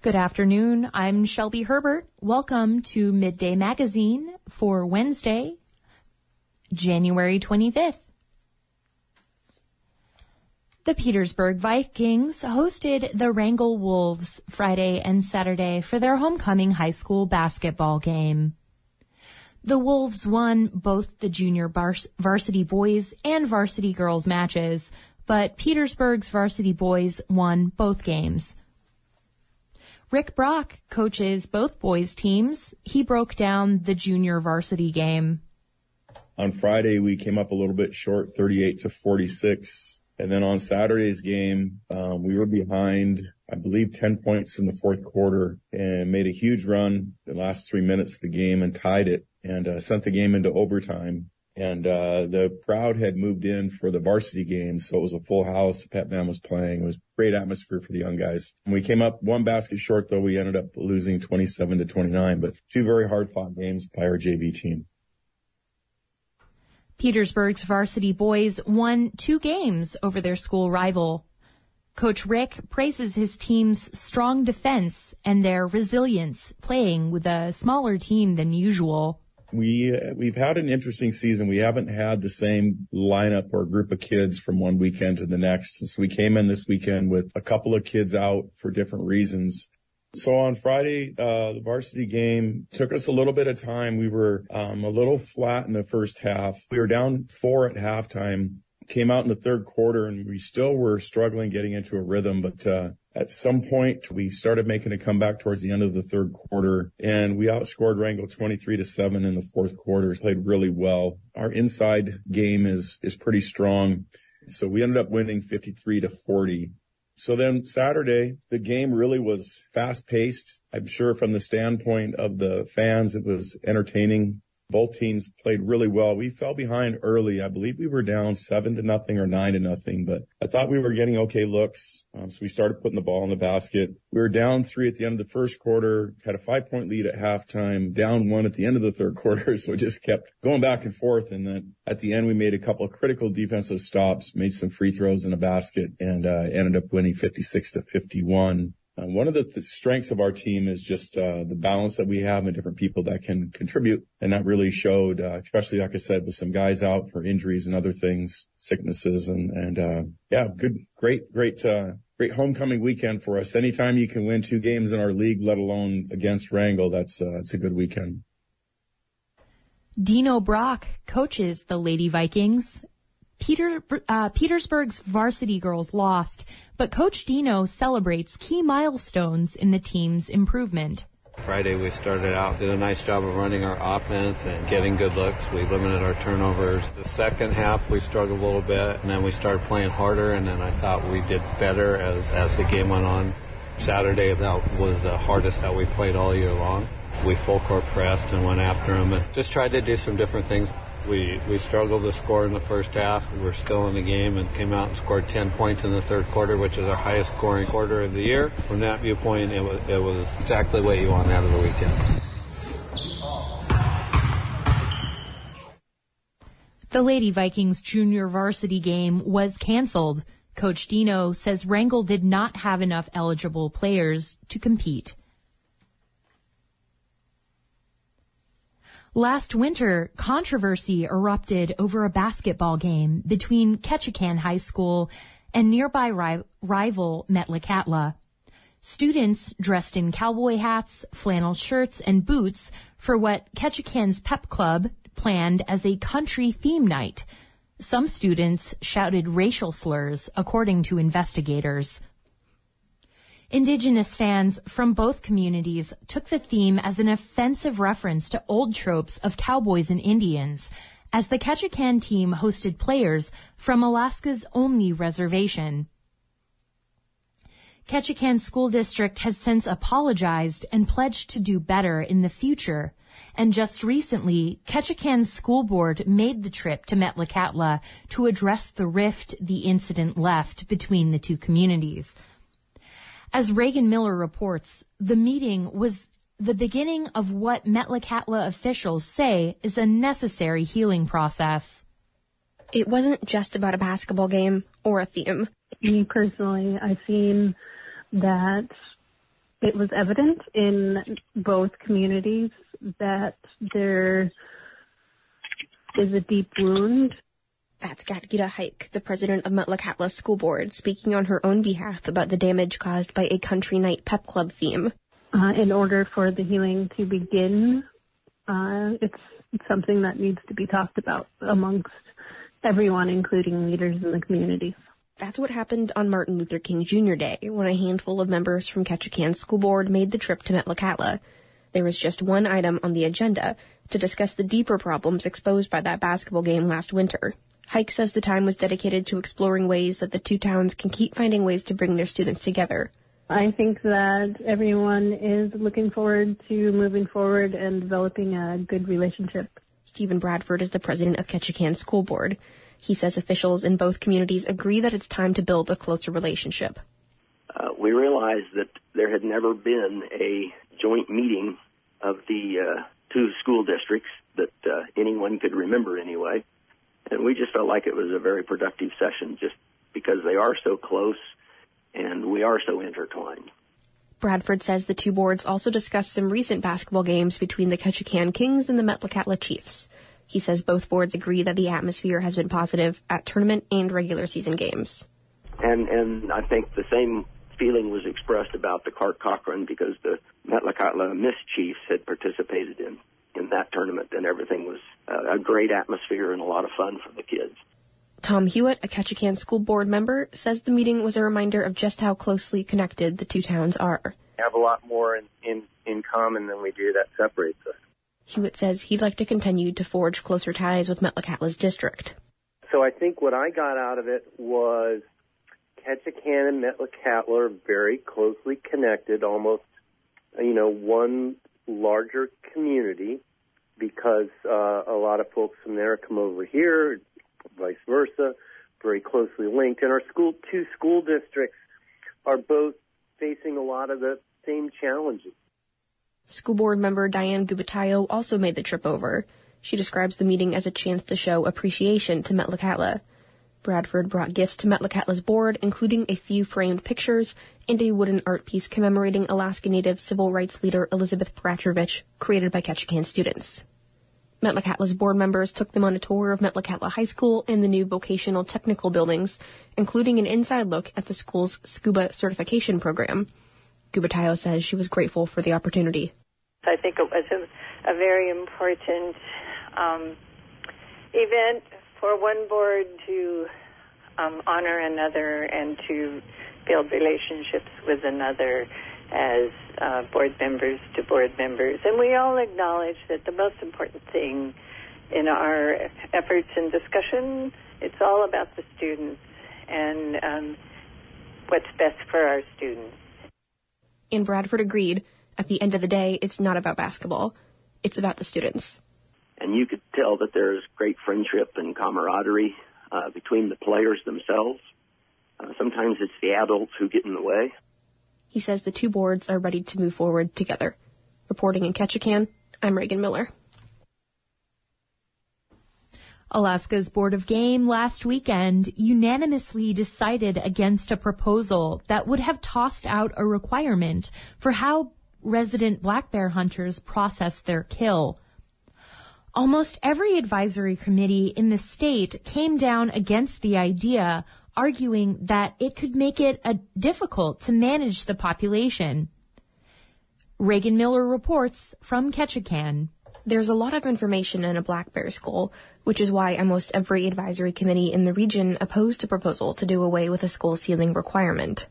Good afternoon. I'm Shelby Herbert. Welcome to Midday Magazine for Wednesday, January 25th. The Petersburg Vikings hosted the Wrangell Wolves Friday and Saturday for their homecoming high school basketball game. The Wolves won both the junior varsity boys and varsity girls matches, but Petersburg's varsity boys won both games. Rick Brock coaches both boys teams. He broke down the junior varsity game. On Friday, we came up a little bit short, 38 to 46. And then on Saturday's game, um, we were behind, I believe, 10 points in the fourth quarter and made a huge run the last three minutes of the game and tied it and uh, sent the game into overtime. And uh, the crowd had moved in for the varsity game, so it was a full house. The Pep Band was playing. It was great atmosphere for the young guys. We came up one basket short, though. We ended up losing 27 to 29, but two very hard fought games by our JV team. Petersburg's varsity boys won two games over their school rival. Coach Rick praises his team's strong defense and their resilience playing with a smaller team than usual. We we've had an interesting season. We haven't had the same lineup or group of kids from one weekend to the next. So we came in this weekend with a couple of kids out for different reasons. So on Friday, uh, the varsity game took us a little bit of time. We were um, a little flat in the first half. We were down four at halftime. Came out in the third quarter, and we still were struggling getting into a rhythm. But uh, at some point, we started making a comeback towards the end of the third quarter, and we outscored Wrangell 23 to seven in the fourth quarter. Played really well. Our inside game is is pretty strong. So we ended up winning 53 to 40. So then Saturday, the game really was fast paced. I'm sure from the standpoint of the fans, it was entertaining. Both teams played really well. We fell behind early. I believe we were down seven to nothing or nine to nothing, but I thought we were getting okay looks. Um, so we started putting the ball in the basket. We were down three at the end of the first quarter, had a five point lead at halftime, down one at the end of the third quarter. So it just kept going back and forth. And then at the end, we made a couple of critical defensive stops, made some free throws in a basket and, uh, ended up winning 56 to 51. Uh, one of the th- strengths of our team is just uh, the balance that we have and different people that can contribute. And that really showed, uh, especially like I said, with some guys out for injuries and other things, sicknesses and, and, uh, yeah, good, great, great, uh, great homecoming weekend for us. Anytime you can win two games in our league, let alone against Wrangell, that's, uh, that's a good weekend. Dino Brock coaches the Lady Vikings Peter, uh, Petersburg's varsity girls lost, but Coach Dino celebrates key milestones in the team's improvement. Friday we started out, did a nice job of running our offense and getting good looks. We limited our turnovers. The second half we struggled a little bit and then we started playing harder and then I thought we did better as, as the game went on. Saturday that was the hardest that we played all year long. We full court pressed and went after them and just tried to do some different things. We, we struggled to score in the first half. We were still in the game and came out and scored 10 points in the third quarter, which is our highest scoring quarter of the year. From that viewpoint, it was, it was exactly what you want out of the weekend. The Lady Vikings junior varsity game was canceled. Coach Dino says Wrangell did not have enough eligible players to compete. Last winter, controversy erupted over a basketball game between Ketchikan High School and nearby ri- rival Metlakatla. Students dressed in cowboy hats, flannel shirts, and boots for what Ketchikan's pep club planned as a country theme night. Some students shouted racial slurs, according to investigators. Indigenous fans from both communities took the theme as an offensive reference to old tropes of cowboys and Indians, as the Ketchikan team hosted players from Alaska's only reservation. Ketchikan School District has since apologized and pledged to do better in the future. And just recently, Ketchikan's school board made the trip to Metlakatla to address the rift the incident left between the two communities. As Reagan Miller reports, the meeting was the beginning of what Metlakatla officials say is a necessary healing process. It wasn't just about a basketball game or a theme. Me personally, I've seen that it was evident in both communities that there is a deep wound. That's Gatgita Hike, the president of Metlakatla School Board, speaking on her own behalf about the damage caused by a country night pep club theme. Uh, in order for the healing to begin, uh, it's, it's something that needs to be talked about amongst everyone, including leaders in the community. That's what happened on Martin Luther King Jr. Day, when a handful of members from Ketchikan School Board made the trip to Metlakatla. There was just one item on the agenda to discuss the deeper problems exposed by that basketball game last winter. Hike says the time was dedicated to exploring ways that the two towns can keep finding ways to bring their students together. I think that everyone is looking forward to moving forward and developing a good relationship. Stephen Bradford is the president of Ketchikan School Board. He says officials in both communities agree that it's time to build a closer relationship. Uh, we realized that there had never been a joint meeting of the uh, two school districts that uh, anyone could remember anyway. And we just felt like it was a very productive session just because they are so close and we are so intertwined. Bradford says the two boards also discussed some recent basketball games between the Ketchikan Kings and the Metlakatla Chiefs. He says both boards agree that the atmosphere has been positive at tournament and regular season games. And and I think the same feeling was expressed about the Clark Cochran because the Metlakatla Miss Chiefs had participated in in that tournament and everything was uh, a great atmosphere and a lot of fun for the kids. Tom Hewitt, a Ketchikan school board member, says the meeting was a reminder of just how closely connected the two towns are. We have a lot more in, in, in common than we do that separates us. Hewitt says he'd like to continue to forge closer ties with Metlakatla's district. So I think what I got out of it was Ketchikan and Metlakatla are very closely connected, almost, you know, one larger community because uh, a lot of folks from there come over here, vice versa, very closely linked. And our school, two school districts are both facing a lot of the same challenges. School board member Diane Gubatayo also made the trip over. She describes the meeting as a chance to show appreciation to Metlakatla. Bradford brought gifts to Metlakatla's board, including a few framed pictures and a wooden art piece commemorating Alaska Native civil rights leader Elizabeth Peratrovich, created by Ketchikan students. Metlakatla's board members took them on a tour of Metlakatla High School and the new vocational technical buildings, including an inside look at the school's scuba certification program. Gubatayo says she was grateful for the opportunity. I think it was a, a very important um, event for one board to um, honor another and to build relationships with another as uh, board members to board members. And we all acknowledge that the most important thing in our efforts and discussion, it's all about the students and um, what's best for our students. And Bradford agreed. At the end of the day, it's not about basketball. It's about the students. And you could tell that there's great friendship and camaraderie uh, between the players themselves. Uh, sometimes it's the adults who get in the way. He says the two boards are ready to move forward together. Reporting in Ketchikan, I'm Reagan Miller. Alaska's Board of Game last weekend unanimously decided against a proposal that would have tossed out a requirement for how resident black bear hunters process their kill. Almost every advisory committee in the state came down against the idea, arguing that it could make it uh, difficult to manage the population. Reagan Miller reports from Ketchikan. There's a lot of information in a black bear skull, which is why almost every advisory committee in the region opposed a proposal to do away with a skull sealing requirement.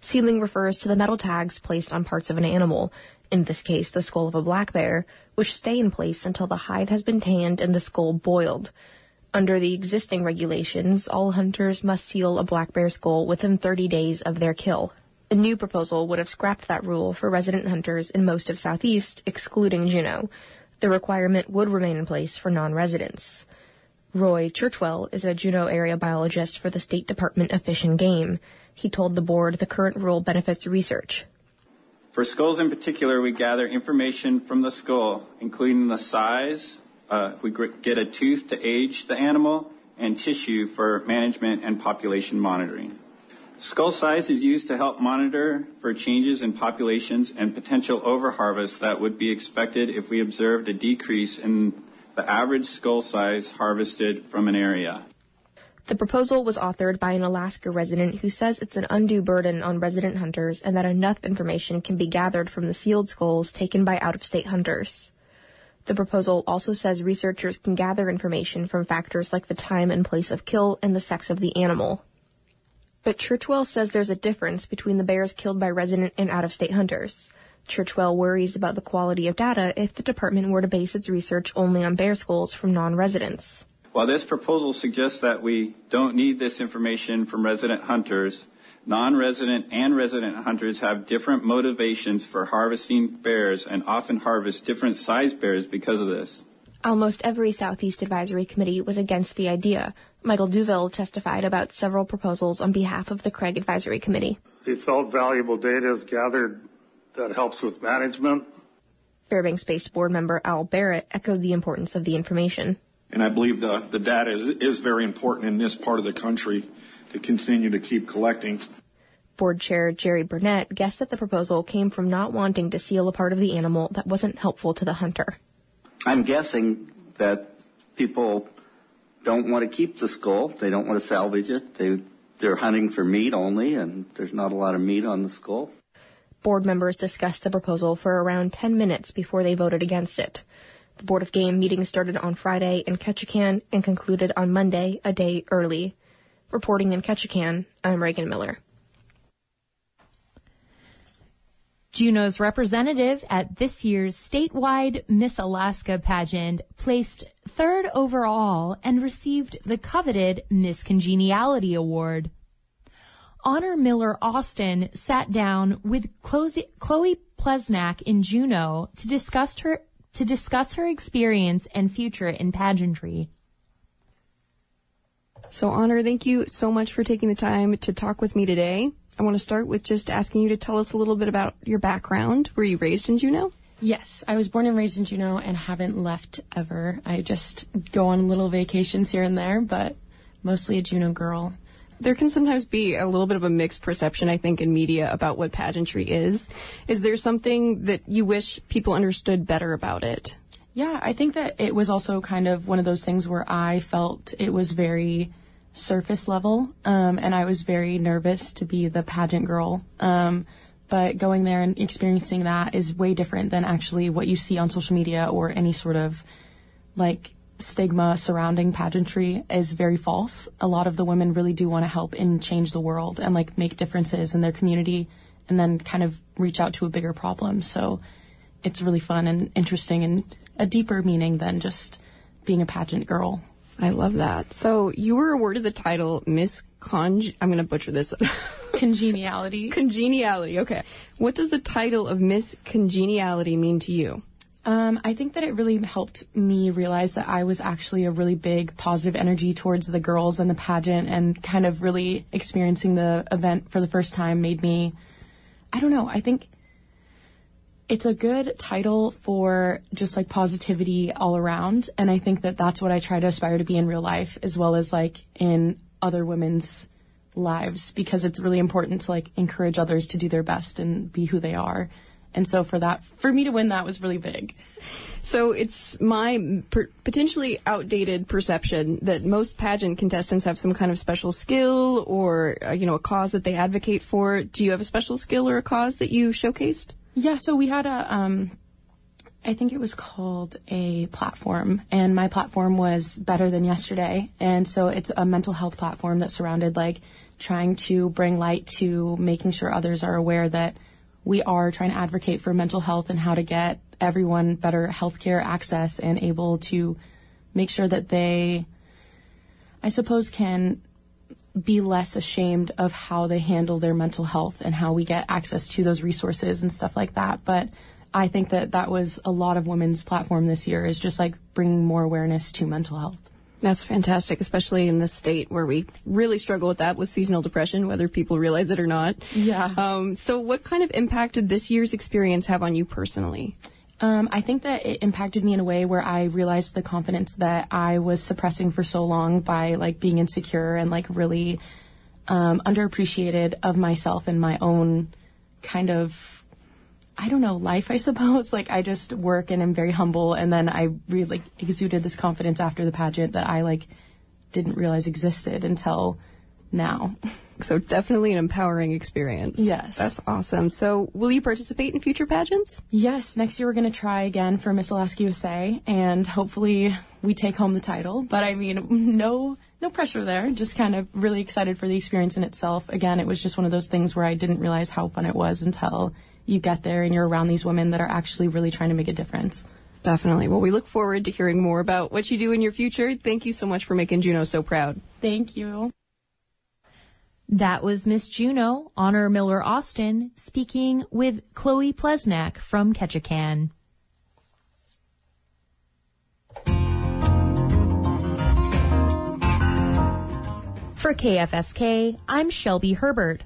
Sealing refers to the metal tags placed on parts of an animal, in this case the skull of a black bear, which stay in place until the hide has been tanned and the skull boiled. Under the existing regulations, all hunters must seal a black bear skull within 30 days of their kill. The new proposal would have scrapped that rule for resident hunters in most of Southeast, excluding Juneau. The requirement would remain in place for non-residents. Roy Churchwell is a Juneau area biologist for the State Department of Fish and Game. He told the board the current rule benefits research. For skulls in particular, we gather information from the skull, including the size. Uh, we get a tooth to age the animal and tissue for management and population monitoring. Skull size is used to help monitor for changes in populations and potential overharvest that would be expected if we observed a decrease in the average skull size harvested from an area. The proposal was authored by an Alaska resident who says it's an undue burden on resident hunters and that enough information can be gathered from the sealed skulls taken by out-of-state hunters. The proposal also says researchers can gather information from factors like the time and place of kill and the sex of the animal. But Churchwell says there's a difference between the bears killed by resident and out-of-state hunters. Churchwell worries about the quality of data if the department were to base its research only on bear skulls from non-residents. While this proposal suggests that we don't need this information from resident hunters, non-resident and resident hunters have different motivations for harvesting bears and often harvest different size bears because of this. Almost every Southeast Advisory Committee was against the idea. Michael Duville testified about several proposals on behalf of the Craig Advisory Committee. He felt valuable data is gathered that helps with management. Fairbanks-based board member Al Barrett echoed the importance of the information. And I believe the, the data is, is very important in this part of the country to continue to keep collecting. Board Chair Jerry Burnett guessed that the proposal came from not wanting to seal a part of the animal that wasn't helpful to the hunter. I'm guessing that people don't want to keep the skull. They don't want to salvage it. They, they're hunting for meat only, and there's not a lot of meat on the skull. Board members discussed the proposal for around 10 minutes before they voted against it. The Board of Game meeting started on Friday in Ketchikan and concluded on Monday, a day early. Reporting in Ketchikan, I'm Reagan Miller. Juneau's representative at this year's statewide Miss Alaska pageant placed third overall and received the coveted Miss Congeniality Award. Honor Miller Austin sat down with Chloe Plesnak in Juneau to discuss her to discuss her experience and future in pageantry. So, Honor, thank you so much for taking the time to talk with me today. I want to start with just asking you to tell us a little bit about your background. Were you raised in Juneau? Yes, I was born and raised in Juneau and haven't left ever. I just go on little vacations here and there, but mostly a Juneau girl. There can sometimes be a little bit of a mixed perception, I think, in media about what pageantry is. Is there something that you wish people understood better about it? Yeah, I think that it was also kind of one of those things where I felt it was very surface level, um, and I was very nervous to be the pageant girl. Um, but going there and experiencing that is way different than actually what you see on social media or any sort of like stigma surrounding pageantry is very false. A lot of the women really do want to help and change the world and like make differences in their community and then kind of reach out to a bigger problem. So it's really fun and interesting and a deeper meaning than just being a pageant girl. I love that. So you were awarded the title Miss Con. I'm going to butcher this. Congeniality. Congeniality. Okay. What does the title of Miss Congeniality mean to you? Um, I think that it really helped me realize that I was actually a really big positive energy towards the girls and the pageant, and kind of really experiencing the event for the first time made me. I don't know. I think it's a good title for just like positivity all around. And I think that that's what I try to aspire to be in real life as well as like in other women's lives because it's really important to like encourage others to do their best and be who they are. And so for that, for me to win that was really big. So it's my per- potentially outdated perception that most pageant contestants have some kind of special skill or, uh, you know, a cause that they advocate for. Do you have a special skill or a cause that you showcased? Yeah, so we had a, um, I think it was called a platform, and my platform was Better Than Yesterday. And so it's a mental health platform that surrounded like trying to bring light to making sure others are aware that we are trying to advocate for mental health and how to get everyone better healthcare access and able to make sure that they, I suppose, can be less ashamed of how they handle their mental health and how we get access to those resources and stuff like that. But I think that that was a lot of women's platform this year is just like bringing more awareness to mental health. That's fantastic, especially in this state where we really struggle with that with seasonal depression, whether people realize it or not. Yeah. Um, so, what kind of impact did this year's experience have on you personally? Um, I think that it impacted me in a way where I realized the confidence that I was suppressing for so long by like being insecure and like really um, underappreciated of myself and my own kind of, I don't know, life, I suppose. Like, I just work and I'm very humble. And then I really like, exuded this confidence after the pageant that I like didn't realize existed until now. So definitely an empowering experience. Yes. That's awesome. So will you participate in future pageants? Yes, next year we're going to try again for Miss Alaska USA and hopefully we take home the title. But I mean, no no pressure there. Just kind of really excited for the experience in itself. Again, it was just one of those things where I didn't realize how fun it was until you get there and you're around these women that are actually really trying to make a difference. Definitely. Well, we look forward to hearing more about what you do in your future. Thank you so much for making Juneau so proud. Thank you. That was Miss Juneau, Honor Miller Austin, speaking with Chloe Plesnak from Ketchikan. For KFSK, I'm Shelby Herbert.